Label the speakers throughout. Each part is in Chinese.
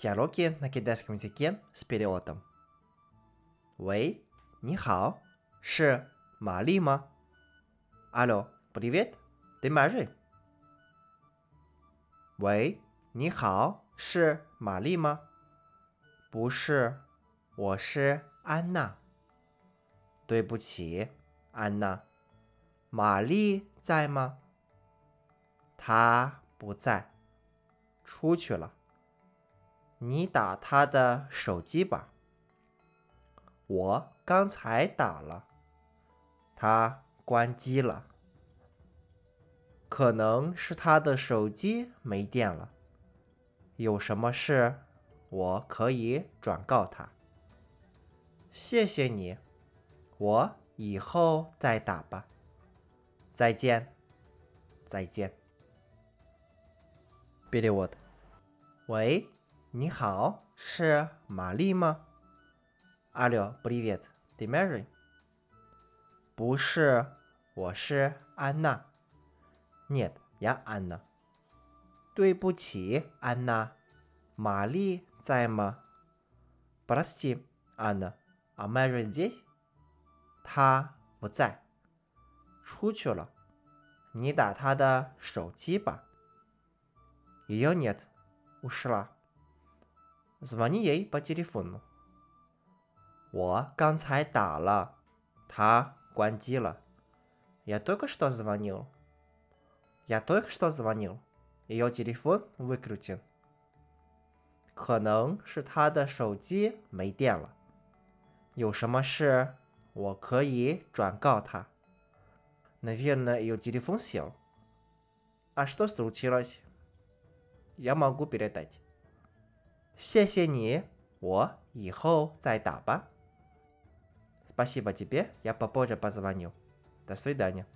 Speaker 1: Диалоги на китайском языке с переводом.喂, 你好，是玛丽吗？Алло, привет, ты Мари? 喂，你好，是玛丽吗？不是，我是安娜。对不起，安娜，玛丽在吗？她不在，出去了。 你打他的手机吧。我刚才打了他关机了。可能是他的手机没电了有什么事我可以转告他。谢谢你我以后再打吧。再见再见。Billywood 喂？你好，是玛丽吗？Алло, привет, ты Mary？不是，我是安娜。Нет, я Анна。对不起，安娜，玛丽在吗？Прости, Анна, а Mary здесь？她不在，出去了。你打她的手机吧。Ее нет, ушла。 Звони ей по телефону。我刚才打了，她关机了。Я только что звонил。Я только что звонил。Ее телефон выключен。可能是她的手机没电了。有什么事，我可以转告她。Наверное, ее телефон сел. А что случилось? Я могу передать. 谢谢你，我以后再打吧。Спасибо тебе, я попозже позвоню. До свидания.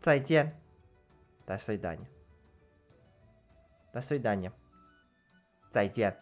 Speaker 1: 再见。До свидания. До свидания. 再见。